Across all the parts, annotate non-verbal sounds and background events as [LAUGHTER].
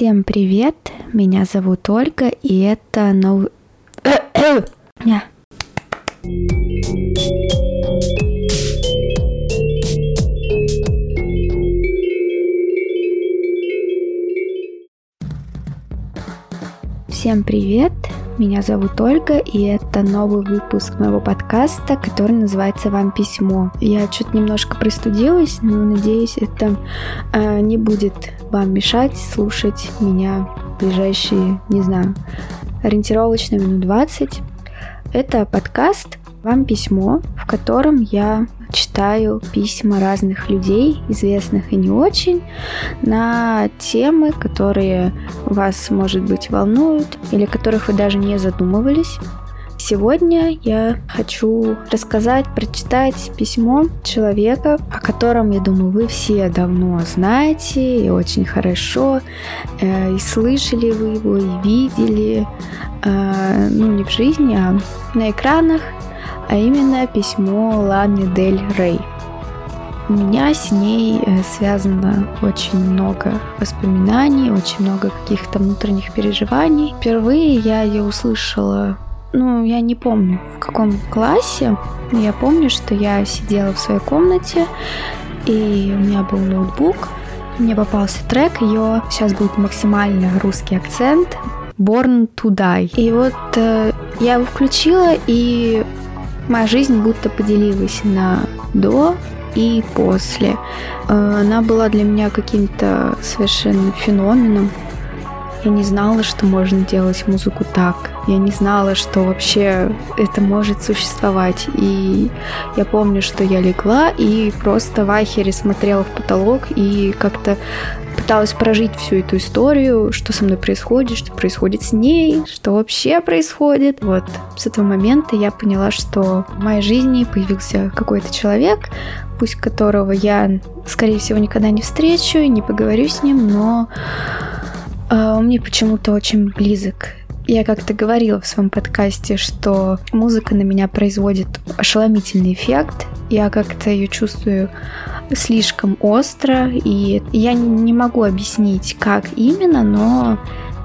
Всем привет, меня зовут Ольга, и это новый... [COUGHS] Всем привет, меня зовут Ольга, и это новый выпуск моего подкаста, который называется «Вам письмо». Я что-то немножко пристудилась, но надеюсь, это э, не будет вам мешать слушать меня в ближайшие, не знаю, ориентировочно минут 20. Это подкаст «Вам письмо», в котором я читаю письма разных людей, известных и не очень, на темы, которые вас, может быть, волнуют или которых вы даже не задумывались. Сегодня я хочу рассказать, прочитать письмо человека, о котором, я думаю, вы все давно знаете и очень хорошо, э, и слышали вы его, и видели, э, ну не в жизни, а на экранах а именно письмо Лани Дель Рей. У меня с ней э, связано очень много воспоминаний, очень много каких-то внутренних переживаний. Впервые я ее услышала, ну, я не помню, в каком классе, я помню, что я сидела в своей комнате, и у меня был ноутбук, мне попался трек, ее сейчас будет максимально русский акцент, Born to Die. И вот э, я его включила, и Моя жизнь будто поделилась на до и после. Э, она была для меня каким-то совершенно феноменом. Я не знала, что можно делать музыку так. Я не знала, что вообще это может существовать. И я помню, что я легла и просто в ахере смотрела в потолок и как-то пыталась прожить всю эту историю, что со мной происходит, что происходит с ней, что вообще происходит. Вот с этого момента я поняла, что в моей жизни появился какой-то человек, пусть которого я, скорее всего, никогда не встречу и не поговорю с ним, но э, он мне почему-то очень близок. Я как-то говорила в своем подкасте, что музыка на меня производит ошеломительный эффект. Я как-то ее чувствую слишком остро, и я не могу объяснить, как именно, но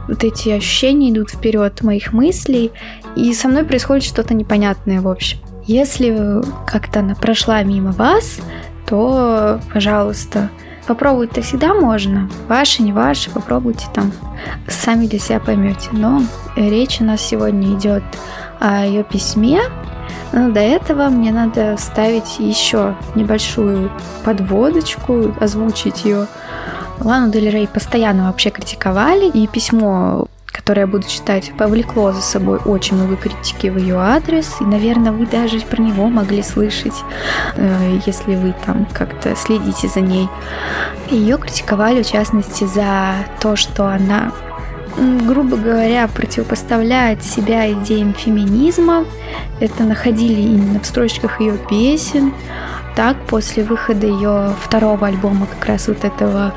вот эти ощущения идут вперед моих мыслей, и со мной происходит что-то непонятное, в общем. Если как-то она прошла мимо вас, то, пожалуйста, попробовать-то всегда можно. Ваше, не ваше, попробуйте там, сами для себя поймете. Но речь у нас сегодня идет о ее письме, но до этого мне надо вставить еще небольшую подводочку, озвучить ее. Лану Дель Рей постоянно вообще критиковали, и письмо которое я буду читать, повлекло за собой очень много критики в ее адрес, и, наверное, вы даже про него могли слышать, э, если вы там как-то следите за ней. Ее критиковали, в частности, за то, что она грубо говоря, противопоставляет себя идеям феминизма. Это находили именно в строчках ее песен. Так, после выхода ее второго альбома, как раз вот этого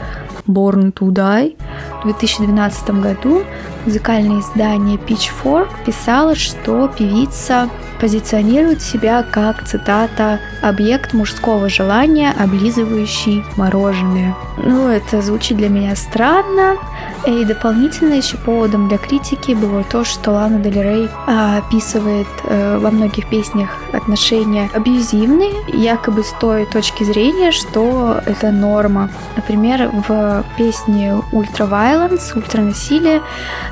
Born to Die, в 2012 году музыкальное издание Pitchfork писало, что певица позиционирует себя как, цитата, «объект мужского желания, облизывающий мороженое». Ну, это звучит для меня странно, и дополнительно еще поводом для критики было то, что Лана Дель Рей а, описывает э, во многих песнях отношения абьюзивные, якобы с той точки зрения, что это норма. Например, в песне Ultra Violence, ультранасилие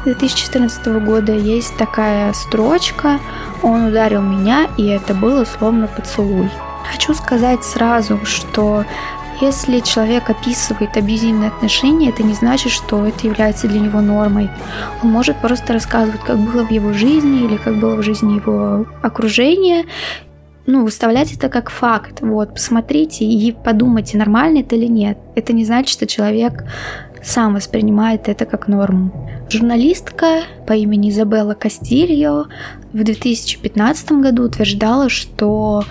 2014 года есть такая строчка «Он ударил меня, и это было словно поцелуй». Хочу сказать сразу, что если человек описывает абьюзивные отношения, это не значит, что это является для него нормой. Он может просто рассказывать, как было в его жизни или как было в жизни его окружения, ну, выставлять это как факт. Вот, посмотрите и подумайте, нормально это или нет. Это не значит, что человек сам воспринимает это как норму. Журналистка по имени Изабелла Кастильо в 2015 году утверждала, что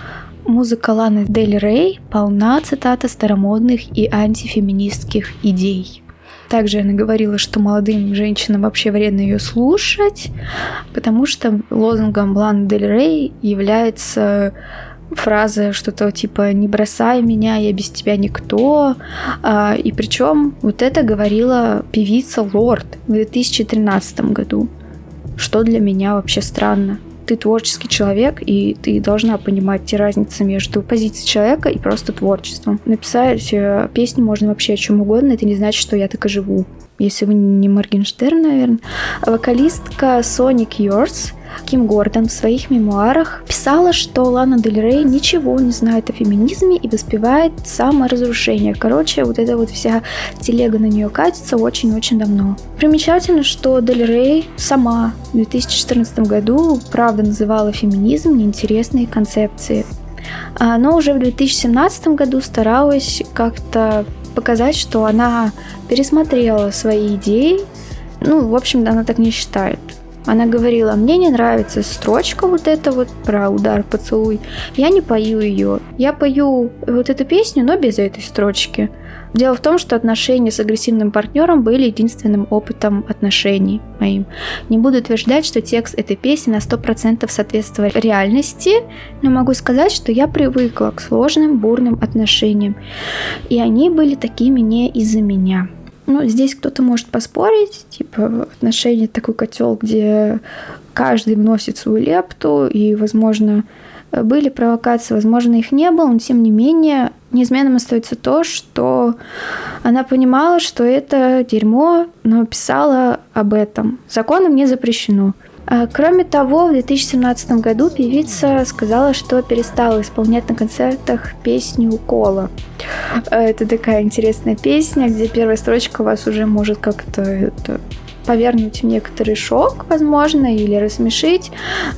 Музыка Ланы Дель Рей полна цитата старомодных и антифеминистских идей. Также она говорила, что молодым женщинам вообще вредно ее слушать, потому что лозунгом Ланы Дель Рей является фраза что-то типа «не бросай меня, я без тебя никто». А, и причем вот это говорила певица Лорд в 2013 году, что для меня вообще странно. Ты творческий человек, и ты должна понимать те разницы между позицией человека и просто творчеством. Написать э, песню можно вообще о чем угодно, это не значит, что я так и живу если вы не Моргенштерн, наверное. Вокалистка Sonic Yours Ким Гордон в своих мемуарах писала, что Лана Дель Рей ничего не знает о феминизме и воспевает саморазрушение. Короче, вот эта вот вся телега на нее катится очень-очень давно. Примечательно, что Дель Рей сама в 2014 году правда называла феминизм неинтересной концепцией. А, но уже в 2017 году старалась как-то показать, что она пересмотрела свои идеи. Ну, в общем, она так не считает. Она говорила, мне не нравится строчка вот эта вот про удар поцелуй. Я не пою ее. Я пою вот эту песню, но без этой строчки. Дело в том, что отношения с агрессивным партнером были единственным опытом отношений моим. Не буду утверждать, что текст этой песни на 100% соответствовал реальности, но могу сказать, что я привыкла к сложным, бурным отношениям. И они были такими не из-за меня. Ну, здесь кто-то может поспорить, типа отношения такой котел, где каждый вносит свою лепту, и, возможно, были провокации, возможно, их не было, но тем не менее неизменным остается то, что она понимала, что это дерьмо, но писала об этом. Законом не запрещено. А, кроме того, в 2017 году певица сказала, что перестала исполнять на концертах песню «Кола». А, это такая интересная песня, где первая строчка вас уже может как-то повернуть в некоторый шок, возможно, или рассмешить.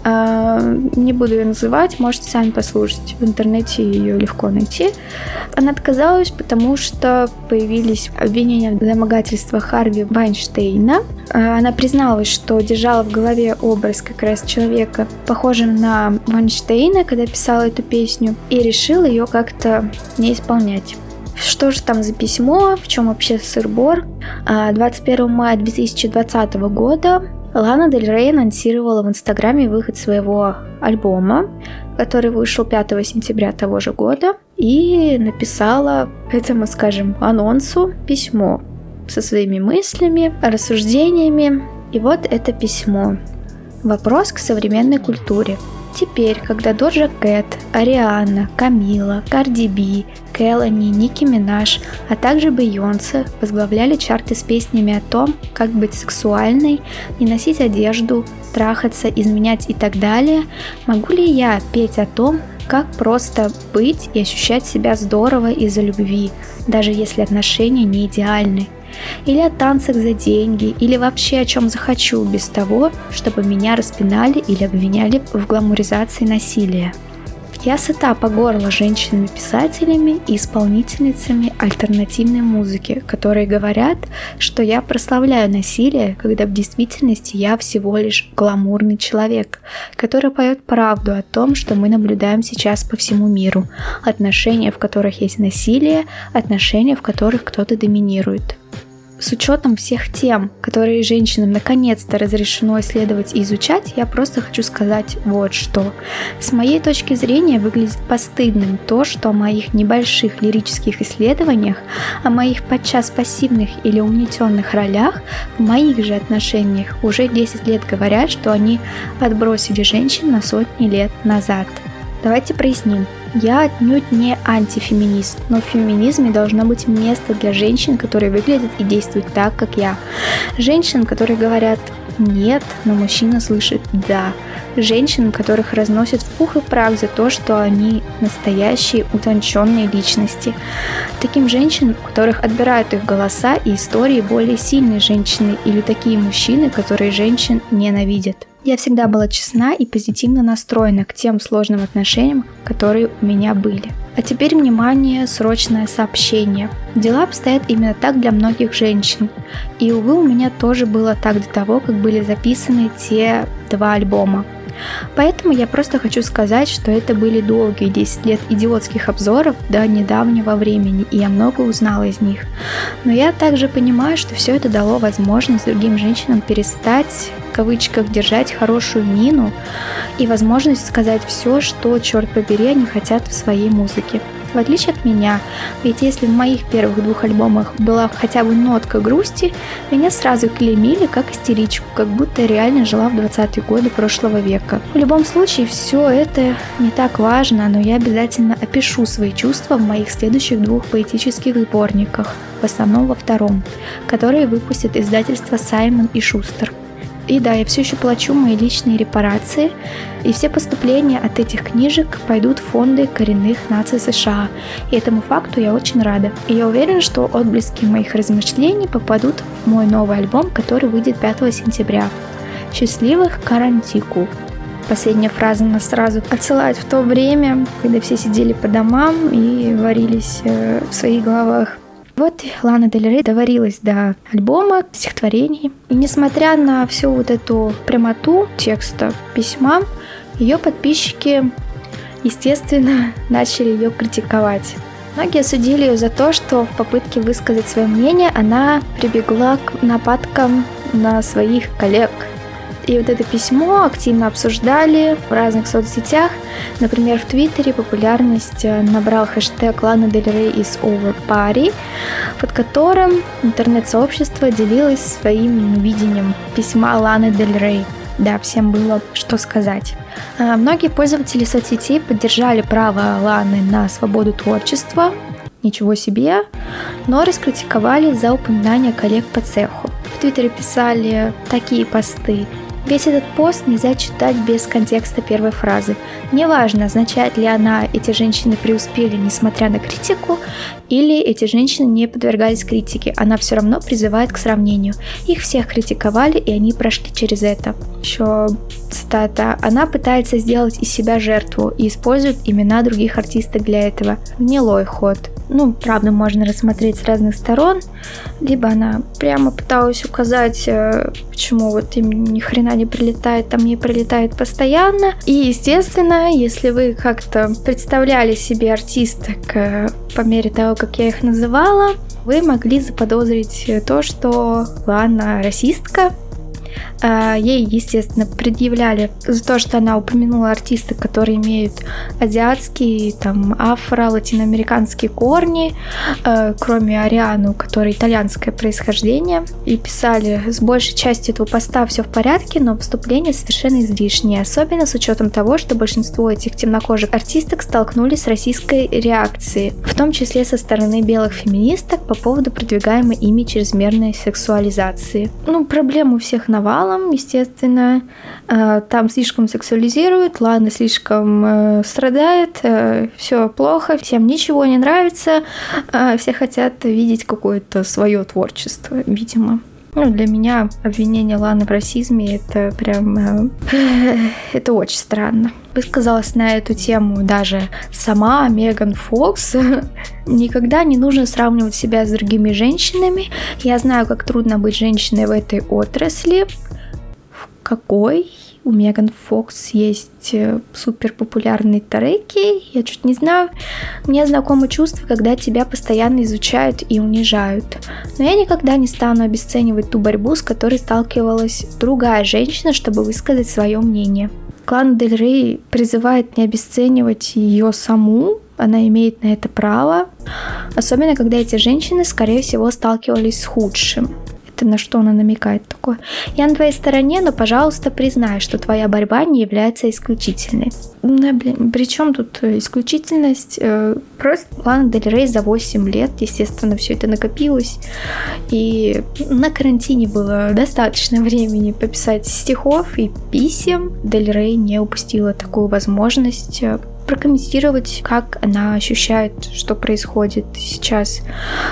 А, не буду ее называть, можете сами послушать. В интернете ее легко найти. Она отказалась, потому что появились обвинения в домогательстве Харви Вайнштейна. А, она призналась, что держала в голове образ как раз человека, похожим на Вайнштейна, когда писала эту песню, и решила ее как-то не исполнять. Что же там за письмо, в чем вообще сыр-бор? 21 а, мая 2020 года Лана Дель Рей анонсировала в Инстаграме выход своего альбома, который вышел 5 сентября того же года, и написала этому, скажем, анонсу письмо со своими мыслями, рассуждениями. И вот это письмо. Вопрос к современной культуре. Теперь, когда Доджа Кэт, Ариана, Камила, Карди Би, Келани, Ники Минаж, а также Бейонсе возглавляли чарты с песнями о том, как быть сексуальной, не носить одежду, трахаться, изменять и так далее, могу ли я петь о том, как просто быть и ощущать себя здорово из-за любви, даже если отношения не идеальны? Или о танцах за деньги, или вообще о чем захочу, без того, чтобы меня распинали или обвиняли в гламуризации насилия. Я сыта по горло женщинами-писателями и исполнительницами альтернативной музыки, которые говорят, что я прославляю насилие, когда в действительности я всего лишь гламурный человек, который поет правду о том, что мы наблюдаем сейчас по всему миру. Отношения, в которых есть насилие, отношения, в которых кто-то доминирует с учетом всех тем, которые женщинам наконец-то разрешено исследовать и изучать, я просто хочу сказать вот что. С моей точки зрения выглядит постыдным то, что о моих небольших лирических исследованиях, о моих подчас пассивных или угнетенных ролях в моих же отношениях уже 10 лет говорят, что они отбросили женщин на сотни лет назад. Давайте проясним. Я отнюдь не антифеминист, но в феминизме должно быть место для женщин, которые выглядят и действуют так, как я. Женщин, которые говорят «нет», но мужчина слышит «да». Женщин, которых разносят в пух и прах за то, что они настоящие утонченные личности. Таким женщин, которых отбирают их голоса и истории более сильные женщины или такие мужчины, которые женщин ненавидят. Я всегда была честна и позитивно настроена к тем сложным отношениям, которые у меня были. А теперь, внимание, срочное сообщение. Дела обстоят именно так для многих женщин. И, увы, у меня тоже было так до того, как были записаны те два альбома. Поэтому я просто хочу сказать, что это были долгие 10 лет идиотских обзоров до недавнего времени, и я много узнала из них. Но я также понимаю, что все это дало возможность другим женщинам перестать кавычках, держать хорошую мину и возможность сказать все, что, черт побери, они хотят в своей музыке. В отличие от меня, ведь если в моих первых двух альбомах была хотя бы нотка грусти, меня сразу клеймили как истеричку, как будто я реально жила в 20-е годы прошлого века. В любом случае, все это не так важно, но я обязательно опишу свои чувства в моих следующих двух поэтических сборниках, в основном во втором, которые выпустит издательство Саймон и Шустер. И да, я все еще плачу мои личные репарации, и все поступления от этих книжек пойдут в фонды коренных наций США. И этому факту я очень рада. И я уверена, что отблески моих размышлений попадут в мой новый альбом, который выйдет 5 сентября. Счастливых карантику! Последняя фраза нас сразу отсылает в то время, когда все сидели по домам и варились э, в своих головах. Вот Лана Дель Рей доварилась до альбома, стихотворений. И несмотря на всю вот эту прямоту текста письма, ее подписчики, естественно, [LAUGHS] начали ее критиковать. Многие осудили ее за то, что в попытке высказать свое мнение она прибегла к нападкам на своих коллег – и вот это письмо активно обсуждали в разных соцсетях. Например, в Твиттере популярность э, набрал хэштег Лана Дель Рей is over party, под которым интернет-сообщество делилось своим видением письма Ланы Дель Рей. Да, всем было что сказать. А, многие пользователи соцсетей поддержали право Ланы на свободу творчества, ничего себе, но раскритиковали за упоминание коллег по цеху. В Твиттере писали такие посты. Весь этот пост нельзя читать без контекста первой фразы. Неважно, означает ли она «эти женщины преуспели, несмотря на критику», или «эти женщины не подвергались критике», она все равно призывает к сравнению. Их всех критиковали, и они прошли через это. Еще цитата. Она пытается сделать из себя жертву и использует имена других артисток для этого. Гнилой ход ну, правда, можно рассмотреть с разных сторон. Либо она прямо пыталась указать, э, почему вот им ни хрена не прилетает, там не прилетает постоянно. И, естественно, если вы как-то представляли себе артисток по мере того, как я их называла, вы могли заподозрить то, что Лана расистка, ей, естественно, предъявляли за то, что она упомянула артисты, которые имеют азиатские, там, афро, латиноамериканские корни, а, кроме Ариану, у которой итальянское происхождение, и писали, с большей частью этого поста все в порядке, но вступление совершенно излишнее, особенно с учетом того, что большинство этих темнокожих артисток столкнулись с российской реакцией, в том числе со стороны белых феминисток по поводу продвигаемой ими чрезмерной сексуализации. Ну, проблем у всех навал, сериалом, естественно. Э, там слишком сексуализируют, Лана слишком э, страдает, э, все плохо, всем ничего не нравится, все хотят видеть какое-то свое творчество, видимо. Ну, для меня обвинение Ланы в расизме это прям... [LAUGHS] это очень странно. Высказалась на эту тему даже сама Меган Фокс. [LAUGHS] Никогда не нужно сравнивать себя с другими женщинами. Я знаю, как трудно быть женщиной в этой отрасли какой. У Меган Фокс есть э, супер популярные треки. Я чуть не знаю. Мне знакомо чувство, когда тебя постоянно изучают и унижают. Но я никогда не стану обесценивать ту борьбу, с которой сталкивалась другая женщина, чтобы высказать свое мнение. Клан Дель Рей призывает не обесценивать ее саму, она имеет на это право, особенно когда эти женщины, скорее всего, сталкивались с худшим ты на что она намекает такое. Я на твоей стороне, но, пожалуйста, признай, что твоя борьба не является исключительной. Ну, блин, при чем тут э, исключительность? Э, просто Лана Дель Рей за 8 лет, естественно, все это накопилось. И на карантине было достаточно времени пописать стихов и писем. Дель Рей не упустила такую возможность э, прокомментировать, как она ощущает, что происходит сейчас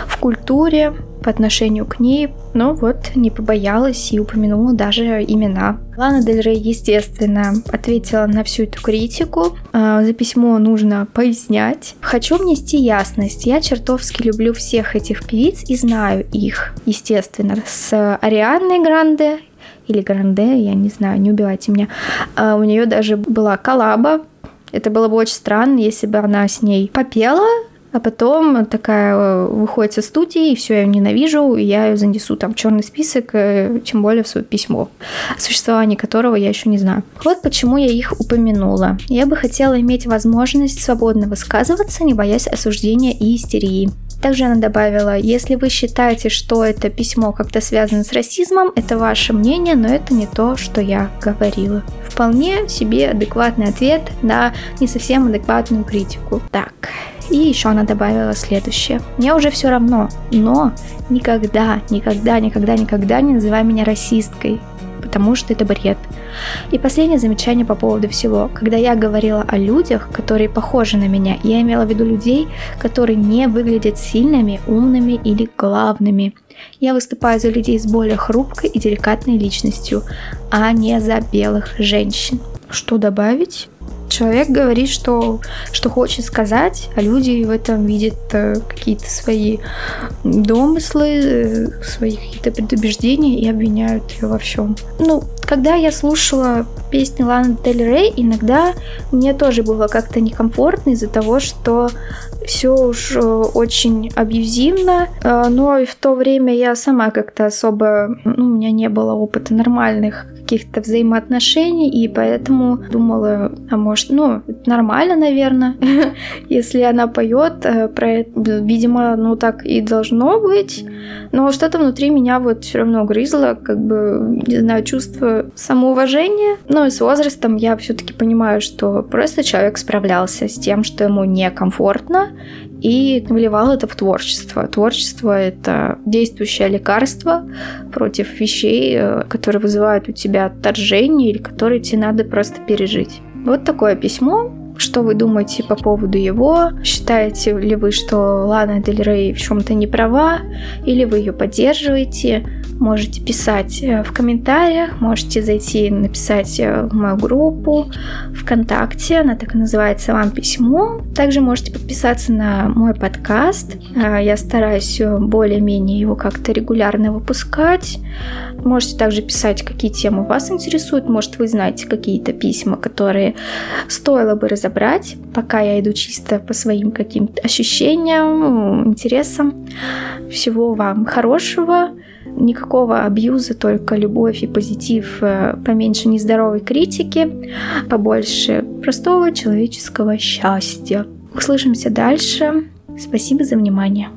в культуре, по отношению к ней, но вот не побоялась и упомянула даже имена. Лана Дель Рей, естественно, ответила на всю эту критику. А, за письмо нужно пояснять. Хочу внести ясность. Я чертовски люблю всех этих певиц и знаю их, естественно, с Арианной Гранде или Гранде, я не знаю, не убивайте меня. А, у нее даже была коллаба. Это было бы очень странно, если бы она с ней попела а потом такая э, выходит со студии, и все, я ее ненавижу, и я ее занесу там в черный список, э, тем более в свое письмо, о существовании которого я еще не знаю. Вот почему я их упомянула. Я бы хотела иметь возможность свободно высказываться, не боясь осуждения и истерии. Также она добавила, если вы считаете, что это письмо как-то связано с расизмом, это ваше мнение, но это не то, что я говорила. Вполне себе адекватный ответ на не совсем адекватную критику. Так, и еще она добавила следующее. Мне уже все равно, но никогда, никогда, никогда, никогда не называй меня расисткой потому что это бред. И последнее замечание по поводу всего. Когда я говорила о людях, которые похожи на меня, я имела в виду людей, которые не выглядят сильными, умными или главными. Я выступаю за людей с более хрупкой и деликатной личностью, а не за белых женщин. Что добавить? Человек говорит, что, что хочет сказать, а люди в этом видят э, какие-то свои домыслы, э, свои какие-то предубеждения и обвиняют ее во всем. Ну, когда я слушала песни Ланы Дель Рей, иногда мне тоже было как-то некомфортно из-за того, что все уж э, очень абьюзивно, но и в то время я сама как-то особо, ну, у меня не было опыта нормальных каких-то взаимоотношений, и поэтому думала, а может, ну, нормально, наверное, [LAUGHS] если она поет э, про это. Видимо, ну так и должно быть. Но что-то внутри меня вот все равно грызло, как бы, не знаю, чувство самоуважения. Ну и с возрастом я все-таки понимаю, что просто человек справлялся с тем, что ему некомфортно, и выливал это в творчество. Творчество — это действующее лекарство против вещей, э, которые вызывают у тебя отторжение или которые тебе надо просто пережить. Вот такое письмо. Что вы думаете по поводу его? Считаете ли вы, что Лана Дель Рей в чем-то не права? Или вы ее поддерживаете? Можете писать э, в комментариях, можете зайти написать э, в мою группу ВКонтакте, она так и называется «Вам письмо». Также можете подписаться на мой подкаст, э, я стараюсь более-менее его как-то регулярно выпускать. Можете также писать, какие темы вас интересуют, может вы знаете какие-то письма, которые стоило бы разобрать, пока я иду чисто по своим каким-то ощущениям, интересам. Всего вам хорошего, Никакого абьюза, только любовь и позитив, э, поменьше нездоровой критики, побольше простого человеческого счастья. Услышимся дальше. Спасибо за внимание.